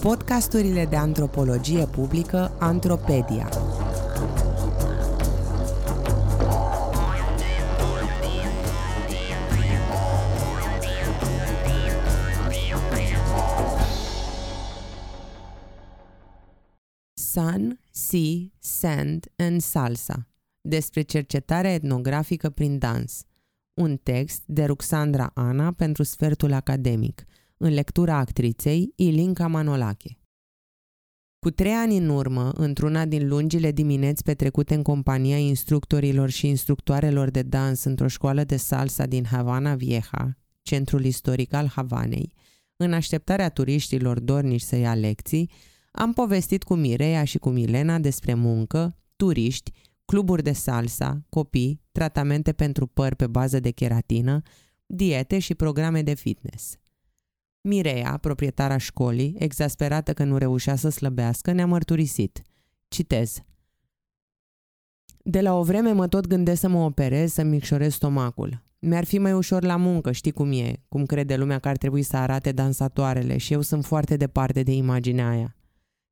Podcasturile de antropologie publică Antropedia. Sun, Sea, Sand and Salsa despre cercetarea etnografică prin dans. Un text de Ruxandra Ana pentru sfertul academic, în lectura actriței Ilinca Manolache. Cu trei ani în urmă, într-una din lungile dimineți petrecute în compania instructorilor și instructoarelor de dans într-o școală de salsa din Havana Vieja, centrul istoric al Havanei, în așteptarea turiștilor dornici să ia lecții, am povestit cu Mireia și cu Milena despre muncă, turiști, cluburi de salsa, copii, tratamente pentru păr pe bază de keratină, diete și programe de fitness. Mireia, proprietara școlii, exasperată că nu reușea să slăbească, ne-a mărturisit. Citez. De la o vreme mă tot gândesc să mă operez, să micșorez stomacul. Mi-ar fi mai ușor la muncă, știi cum e, cum crede lumea că ar trebui să arate dansatoarele și eu sunt foarte departe de imaginea aia.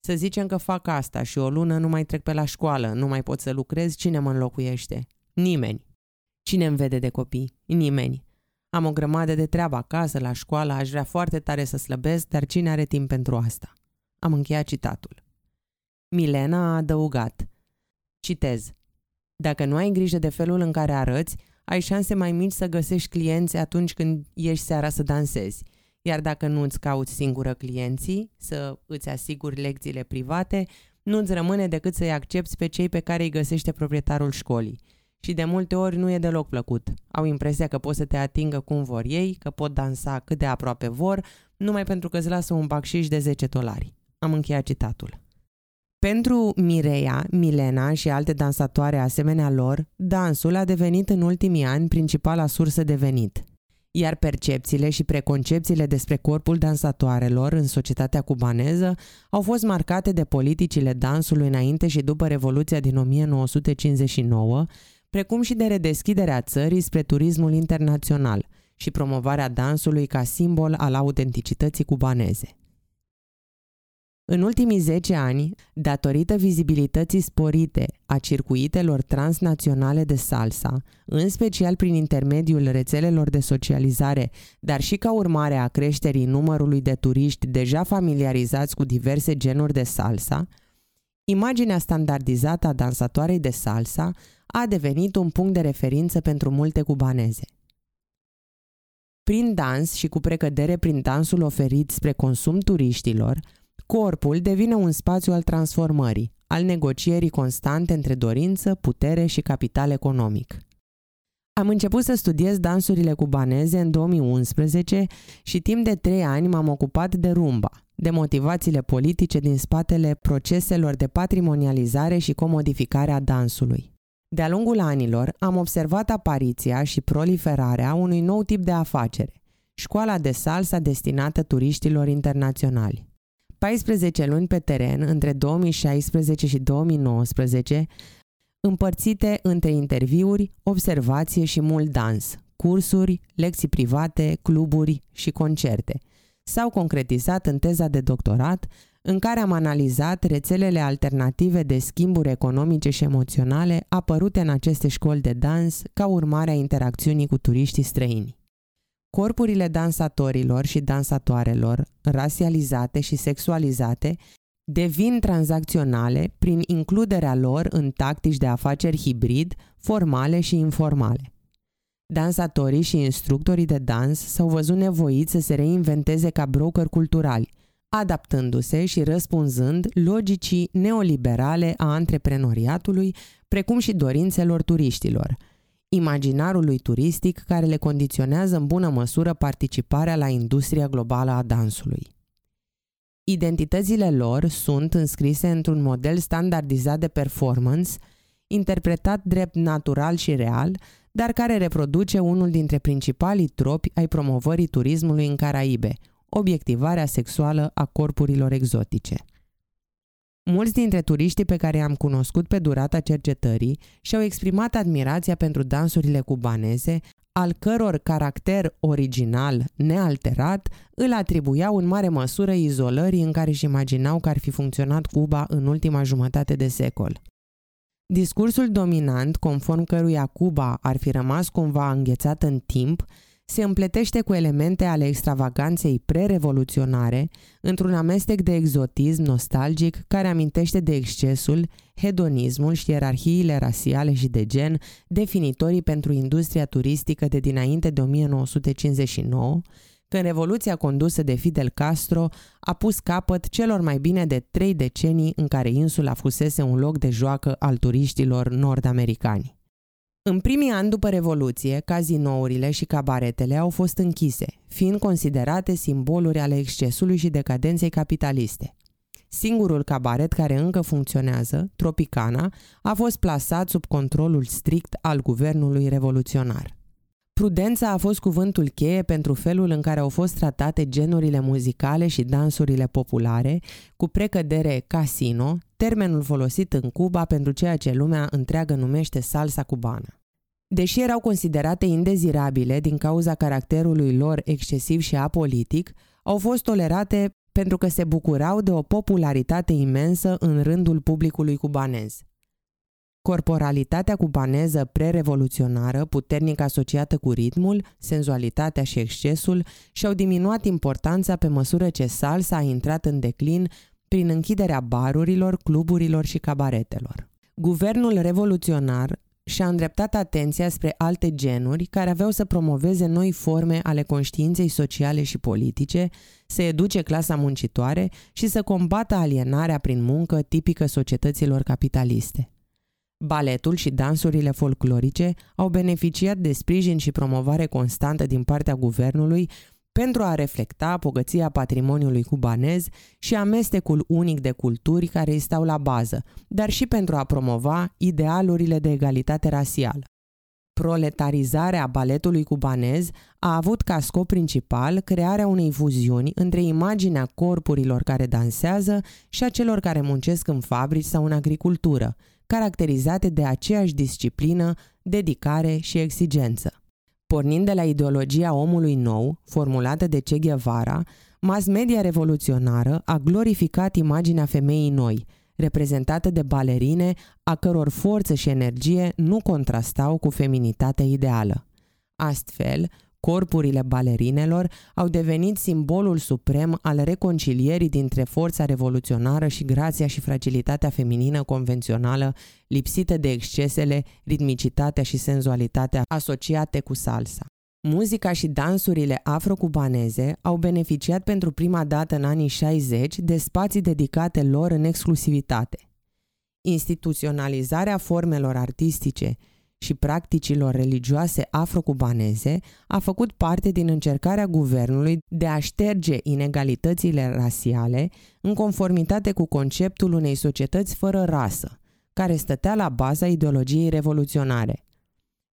Să zicem că fac asta și o lună nu mai trec pe la școală, nu mai pot să lucrez, cine mă înlocuiește? Nimeni. Cine îmi vede de copii? Nimeni. Am o grămadă de treabă acasă, la școală, aș vrea foarte tare să slăbesc, dar cine are timp pentru asta? Am încheiat citatul. Milena a adăugat. Citez. Dacă nu ai grijă de felul în care arăți, ai șanse mai mici să găsești clienți atunci când ieși seara să dansezi. Iar dacă nu îți cauți singură clienții, să îți asiguri lecțiile private, nu-ți rămâne decât să-i accepti pe cei pe care îi găsește proprietarul școlii – și de multe ori nu e deloc plăcut. Au impresia că pot să te atingă cum vor ei, că pot dansa cât de aproape vor, numai pentru că îți lasă un bacșiș de 10 dolari. Am încheiat citatul. Pentru Mireia, Milena și alte dansatoare asemenea lor, dansul a devenit în ultimii ani principala sursă de venit. Iar percepțiile și preconcepțiile despre corpul dansatoarelor în societatea cubaneză au fost marcate de politicile dansului înainte și după Revoluția din 1959, precum și de redeschiderea țării spre turismul internațional și promovarea dansului ca simbol al autenticității cubaneze. În ultimii 10 ani, datorită vizibilității sporite a circuitelor transnaționale de salsa, în special prin intermediul rețelelor de socializare, dar și ca urmare a creșterii numărului de turiști deja familiarizați cu diverse genuri de salsa, imaginea standardizată a dansatoarei de salsa a devenit un punct de referință pentru multe cubaneze. Prin dans și cu precădere prin dansul oferit spre consum turiștilor, corpul devine un spațiu al transformării, al negocierii constante între dorință, putere și capital economic. Am început să studiez dansurile cubaneze în 2011 și timp de trei ani m-am ocupat de rumba, de motivațiile politice din spatele proceselor de patrimonializare și comodificare a dansului. De-a lungul anilor am observat apariția și proliferarea unui nou tip de afacere, școala de salsa destinată turiștilor internaționali. 14 luni pe teren între 2016 și 2019, împărțite între interviuri, observație și mult dans, cursuri, lecții private, cluburi și concerte. S-au concretizat în teza de doctorat, în care am analizat rețelele alternative de schimburi economice și emoționale apărute în aceste școli de dans ca urmare a interacțiunii cu turiștii străini. Corpurile dansatorilor și dansatoarelor, rasializate și sexualizate, devin tranzacționale prin includerea lor în tactici de afaceri hibrid, formale și informale. Dansatorii și instructorii de dans s-au văzut nevoiți să se reinventeze ca broker culturali, adaptându-se și răspunzând logicii neoliberale a antreprenoriatului, precum și dorințelor turiștilor, imaginarului turistic care le condiționează în bună măsură participarea la industria globală a dansului. Identitățile lor sunt înscrise într-un model standardizat de performance, interpretat drept natural și real, dar care reproduce unul dintre principalii tropi ai promovării turismului în Caraibe, obiectivarea sexuală a corpurilor exotice. Mulți dintre turiștii pe care i-am cunoscut pe durata cercetării și-au exprimat admirația pentru dansurile cubaneze, al căror caracter original, nealterat, îl atribuiau în mare măsură izolării în care își imaginau că ar fi funcționat Cuba în ultima jumătate de secol. Discursul dominant, conform căruia Cuba ar fi rămas cumva înghețată în timp, se împletește cu elemente ale extravaganței pre-revoluționare, într-un amestec de exotism nostalgic care amintește de excesul, hedonismul și ierarhiile rasiale și de gen definitorii pentru industria turistică de dinainte de 1959, când revoluția condusă de Fidel Castro a pus capăt celor mai bine de trei decenii în care insula fusese un loc de joacă al turiștilor nord-americani. În primii ani după Revoluție, cazinourile și cabaretele au fost închise, fiind considerate simboluri ale excesului și decadenței capitaliste. Singurul cabaret care încă funcționează, Tropicana, a fost plasat sub controlul strict al guvernului revoluționar. Prudența a fost cuvântul cheie pentru felul în care au fost tratate genurile muzicale și dansurile populare, cu precădere casino, termenul folosit în Cuba pentru ceea ce lumea întreagă numește salsa cubană. Deși erau considerate indezirabile din cauza caracterului lor excesiv și apolitic, au fost tolerate pentru că se bucurau de o popularitate imensă în rândul publicului cubanez. Corporalitatea cubaneză pre-revoluționară, puternic asociată cu ritmul, senzualitatea și excesul, și-au diminuat importanța pe măsură ce salsa a intrat în declin prin închiderea barurilor, cluburilor și cabaretelor. Guvernul revoluționar și-a îndreptat atenția spre alte genuri care aveau să promoveze noi forme ale conștiinței sociale și politice, să educe clasa muncitoare și să combată alienarea prin muncă tipică societăților capitaliste. Baletul și dansurile folclorice au beneficiat de sprijin și promovare constantă din partea guvernului pentru a reflecta bogăția patrimoniului cubanez și amestecul unic de culturi care îi stau la bază, dar și pentru a promova idealurile de egalitate rasială. Proletarizarea baletului cubanez a avut ca scop principal crearea unei fuziuni între imaginea corpurilor care dansează și a celor care muncesc în fabrici sau în agricultură, caracterizate de aceeași disciplină, dedicare și exigență. Pornind de la ideologia omului nou, formulată de Che Guevara, mass media revoluționară a glorificat imaginea femeii noi, reprezentată de balerine a căror forță și energie nu contrastau cu feminitatea ideală. Astfel, Corpurile balerinelor au devenit simbolul suprem al reconcilierii dintre forța revoluționară și grația și fragilitatea feminină convențională, lipsită de excesele, ritmicitatea și senzualitatea asociate cu salsa. Muzica și dansurile afrocubaneze au beneficiat pentru prima dată în anii 60 de spații dedicate lor în exclusivitate. Instituționalizarea formelor artistice și practicilor religioase afrocubaneze a făcut parte din încercarea guvernului de a șterge inegalitățile rasiale în conformitate cu conceptul unei societăți fără rasă, care stătea la baza ideologiei revoluționare.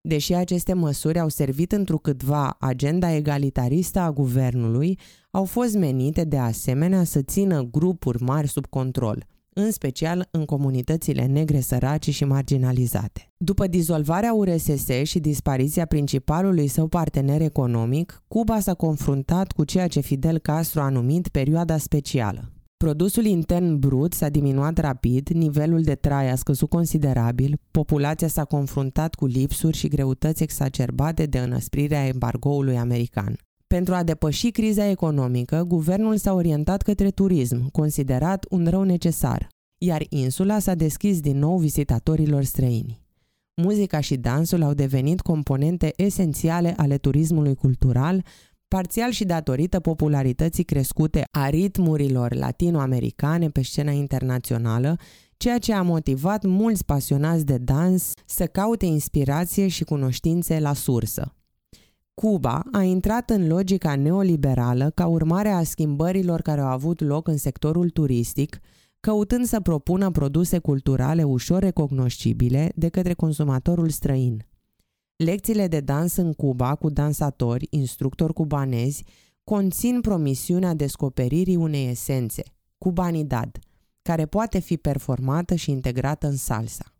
Deși aceste măsuri au servit întrucâtva agenda egalitaristă a guvernului, au fost menite de asemenea să țină grupuri mari sub control – în special în comunitățile negre sărace și marginalizate. După dizolvarea URSS și dispariția principalului său partener economic, Cuba s-a confruntat cu ceea ce Fidel Castro a numit perioada specială. Produsul intern brut s-a diminuat rapid, nivelul de trai a scăzut considerabil, populația s-a confruntat cu lipsuri și greutăți exacerbate de înăsprirea embargoului american. Pentru a depăși criza economică, guvernul s-a orientat către turism, considerat un rău necesar, iar insula s-a deschis din nou vizitatorilor străini. Muzica și dansul au devenit componente esențiale ale turismului cultural, parțial și datorită popularității crescute a ritmurilor latinoamericane pe scena internațională, ceea ce a motivat mulți pasionați de dans să caute inspirație și cunoștințe la sursă. Cuba a intrat în logica neoliberală ca urmare a schimbărilor care au avut loc în sectorul turistic, căutând să propună produse culturale ușor recognoscibile de către consumatorul străin. Lecțiile de dans în Cuba cu dansatori, instructori cubanezi, conțin promisiunea descoperirii unei esențe, cubanidad, care poate fi performată și integrată în salsa.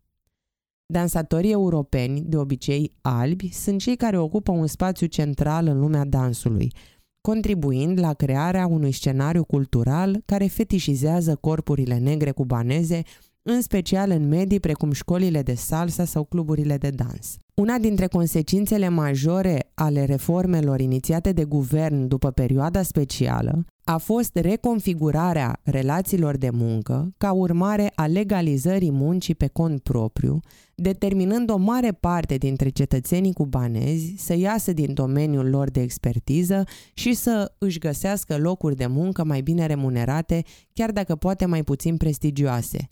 Dansatorii europeni, de obicei albi, sunt cei care ocupă un spațiu central în lumea dansului, contribuind la crearea unui scenariu cultural care fetișizează corpurile negre cubaneze, în special în medii precum școlile de salsa sau cluburile de dans. Una dintre consecințele majore ale reformelor inițiate de guvern după perioada specială a fost reconfigurarea relațiilor de muncă ca urmare a legalizării muncii pe cont propriu, determinând o mare parte dintre cetățenii cubanezi să iasă din domeniul lor de expertiză și să își găsească locuri de muncă mai bine remunerate, chiar dacă poate mai puțin prestigioase.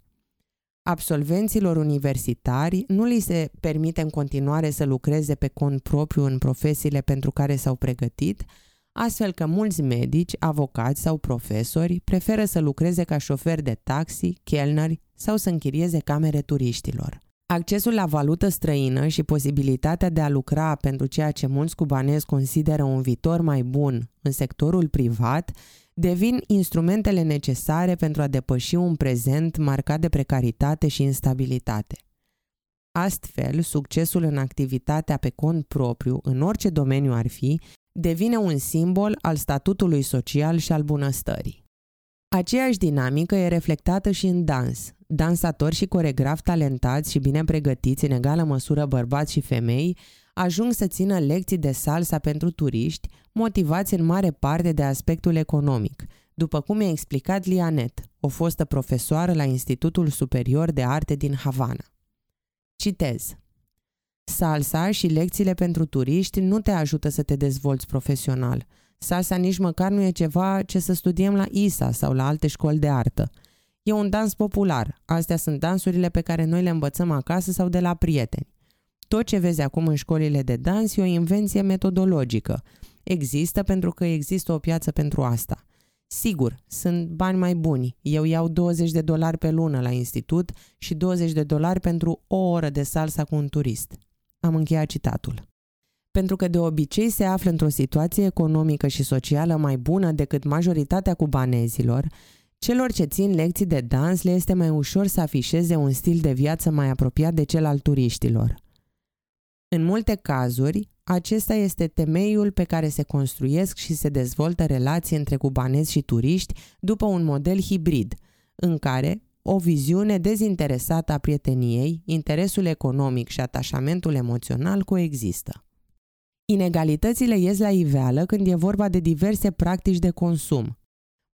Absolvenților universitari nu li se permite în continuare să lucreze pe cont propriu în profesiile pentru care s-au pregătit, astfel că mulți medici, avocați sau profesori preferă să lucreze ca șoferi de taxi, chelneri sau să închirieze camere turiștilor. Accesul la valută străină și posibilitatea de a lucra pentru ceea ce mulți cubanezi consideră un viitor mai bun în sectorul privat devin instrumentele necesare pentru a depăși un prezent marcat de precaritate și instabilitate. Astfel, succesul în activitatea pe cont propriu, în orice domeniu ar fi, devine un simbol al statutului social și al bunăstării. Aceeași dinamică e reflectată și în dans. Dansatori și coregrafi talentați și bine pregătiți, în egală măsură bărbați și femei, ajung să țină lecții de salsa pentru turiști, motivați în mare parte de aspectul economic, după cum i-a explicat Lianet, o fostă profesoară la Institutul Superior de Arte din Havana. Citez. Salsa și lecțiile pentru turiști nu te ajută să te dezvolți profesional. Salsa nici măcar nu e ceva ce să studiem la ISA sau la alte școli de artă. E un dans popular. Astea sunt dansurile pe care noi le învățăm acasă sau de la prieteni. Tot ce vezi acum în școlile de dans e o invenție metodologică. Există pentru că există o piață pentru asta. Sigur, sunt bani mai buni. Eu iau 20 de dolari pe lună la institut și 20 de dolari pentru o oră de salsa cu un turist. Am încheiat citatul. Pentru că de obicei se află într-o situație economică și socială mai bună decât majoritatea cubanezilor, celor ce țin lecții de dans le este mai ușor să afișeze un stil de viață mai apropiat de cel al turiștilor. În multe cazuri, acesta este temeiul pe care se construiesc și se dezvoltă relații între cubanezi și turiști după un model hibrid, în care o viziune dezinteresată a prieteniei, interesul economic și atașamentul emoțional coexistă. Inegalitățile ies la iveală când e vorba de diverse practici de consum,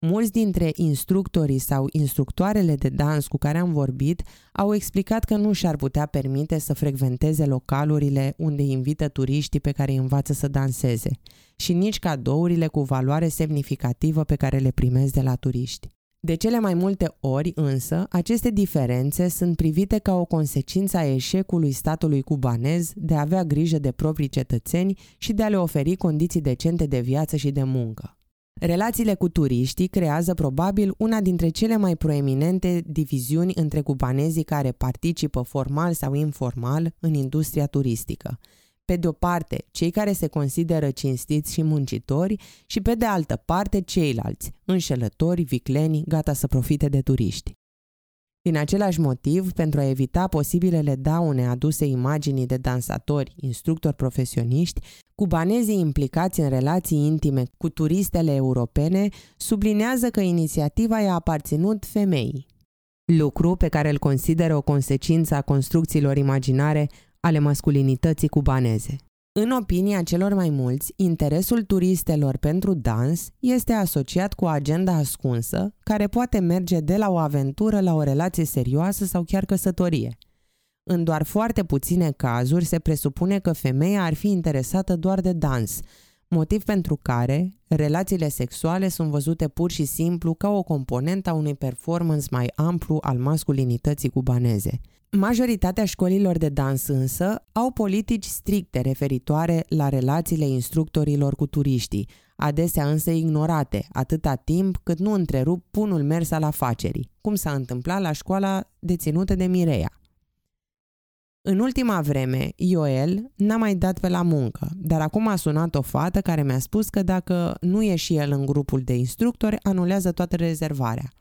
Mulți dintre instructorii sau instructoarele de dans cu care am vorbit au explicat că nu și-ar putea permite să frecventeze localurile unde invită turiștii pe care îi învață să danseze și nici cadourile cu valoare semnificativă pe care le primesc de la turiști. De cele mai multe ori, însă, aceste diferențe sunt privite ca o consecință a eșecului statului cubanez de a avea grijă de proprii cetățeni și de a le oferi condiții decente de viață și de muncă. Relațiile cu turiștii creează probabil una dintre cele mai proeminente diviziuni între cubanezii care participă formal sau informal în industria turistică. Pe de o parte, cei care se consideră cinstiți și muncitori și pe de altă parte ceilalți, înșelători, vicleni, gata să profite de turiști. Din același motiv, pentru a evita posibilele daune aduse imaginii de dansatori, instructori profesioniști, cubanezii implicați în relații intime cu turistele europene sublinează că inițiativa i-a aparținut femeii. Lucru pe care îl consideră o consecință a construcțiilor imaginare ale masculinității cubaneze. În opinia celor mai mulți, interesul turistelor pentru dans este asociat cu o agenda ascunsă, care poate merge de la o aventură la o relație serioasă sau chiar căsătorie. În doar foarte puține cazuri se presupune că femeia ar fi interesată doar de dans, motiv pentru care relațiile sexuale sunt văzute pur și simplu ca o componentă a unui performance mai amplu al masculinității cubaneze. Majoritatea școlilor de dans însă au politici stricte referitoare la relațiile instructorilor cu turiștii, adesea însă ignorate, atâta timp cât nu întrerup punul mers al afacerii, cum s-a întâmplat la școala deținută de Mireia. În ultima vreme, Ioel n-a mai dat pe la muncă, dar acum a sunat o fată care mi-a spus că dacă nu e și el în grupul de instructori, anulează toată rezervarea.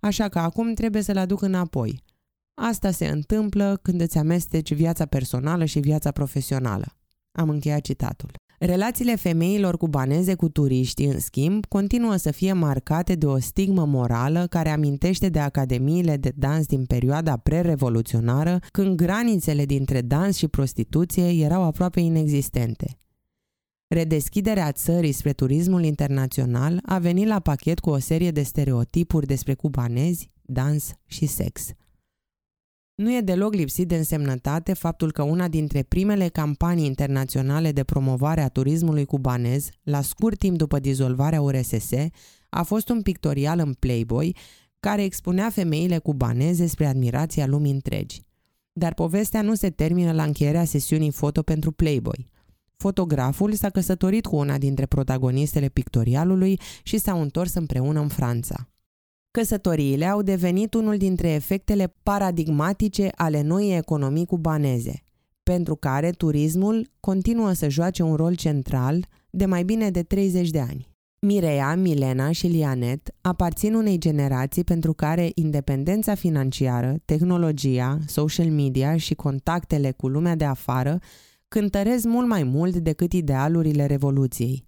așa că acum trebuie să-l aduc înapoi. Asta se întâmplă când îți amesteci viața personală și viața profesională. Am încheiat citatul. Relațiile femeilor cubaneze cu turiștii, în schimb, continuă să fie marcate de o stigmă morală care amintește de academiile de dans din perioada pre-revoluționară, când granițele dintre dans și prostituție erau aproape inexistente. Redeschiderea țării spre turismul internațional a venit la pachet cu o serie de stereotipuri despre cubanezi, dans și sex – nu e deloc lipsit de însemnătate faptul că una dintre primele campanii internaționale de promovare a turismului cubanez, la scurt timp după dizolvarea URSS, a fost un pictorial în Playboy care expunea femeile cubaneze spre admirația lumii întregi. Dar povestea nu se termină la încheierea sesiunii foto pentru Playboy. Fotograful s-a căsătorit cu una dintre protagonistele pictorialului și s-au întors împreună în Franța. Căsătoriile au devenit unul dintre efectele paradigmatice ale noii economii cubaneze, pentru care turismul continuă să joace un rol central de mai bine de 30 de ani. Mireia, Milena și Lianet aparțin unei generații pentru care independența financiară, tehnologia, social media și contactele cu lumea de afară cântăresc mult mai mult decât idealurile revoluției.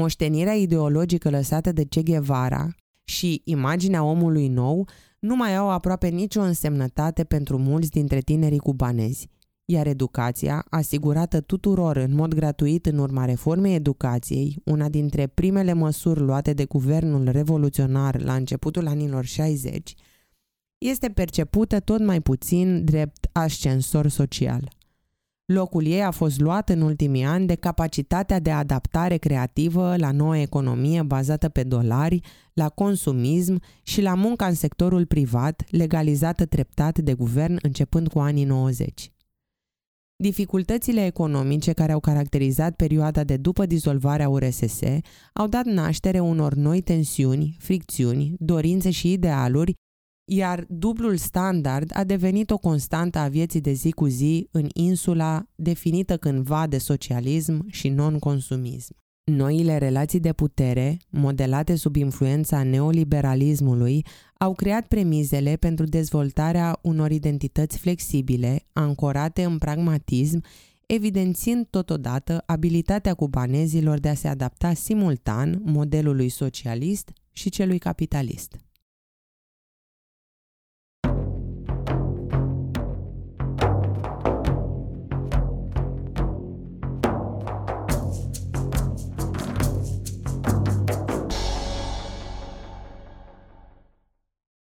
Moștenirea ideologică lăsată de Che Guevara, și imaginea omului nou nu mai au aproape nicio însemnătate pentru mulți dintre tinerii cubanezi, iar educația, asigurată tuturor în mod gratuit în urma reformei educației, una dintre primele măsuri luate de guvernul revoluționar la începutul anilor 60, este percepută tot mai puțin drept ascensor social. Locul ei a fost luat în ultimii ani de capacitatea de adaptare creativă la noua economie bazată pe dolari, la consumism și la munca în sectorul privat, legalizată treptat de guvern începând cu anii 90. Dificultățile economice care au caracterizat perioada de după dizolvarea URSS au dat naștere unor noi tensiuni, fricțiuni, dorințe și idealuri iar dublul standard a devenit o constantă a vieții de zi cu zi în insula definită cândva de socialism și non-consumism. Noile relații de putere, modelate sub influența neoliberalismului, au creat premizele pentru dezvoltarea unor identități flexibile, ancorate în pragmatism, evidențiind totodată abilitatea cubanezilor de a se adapta simultan modelului socialist și celui capitalist.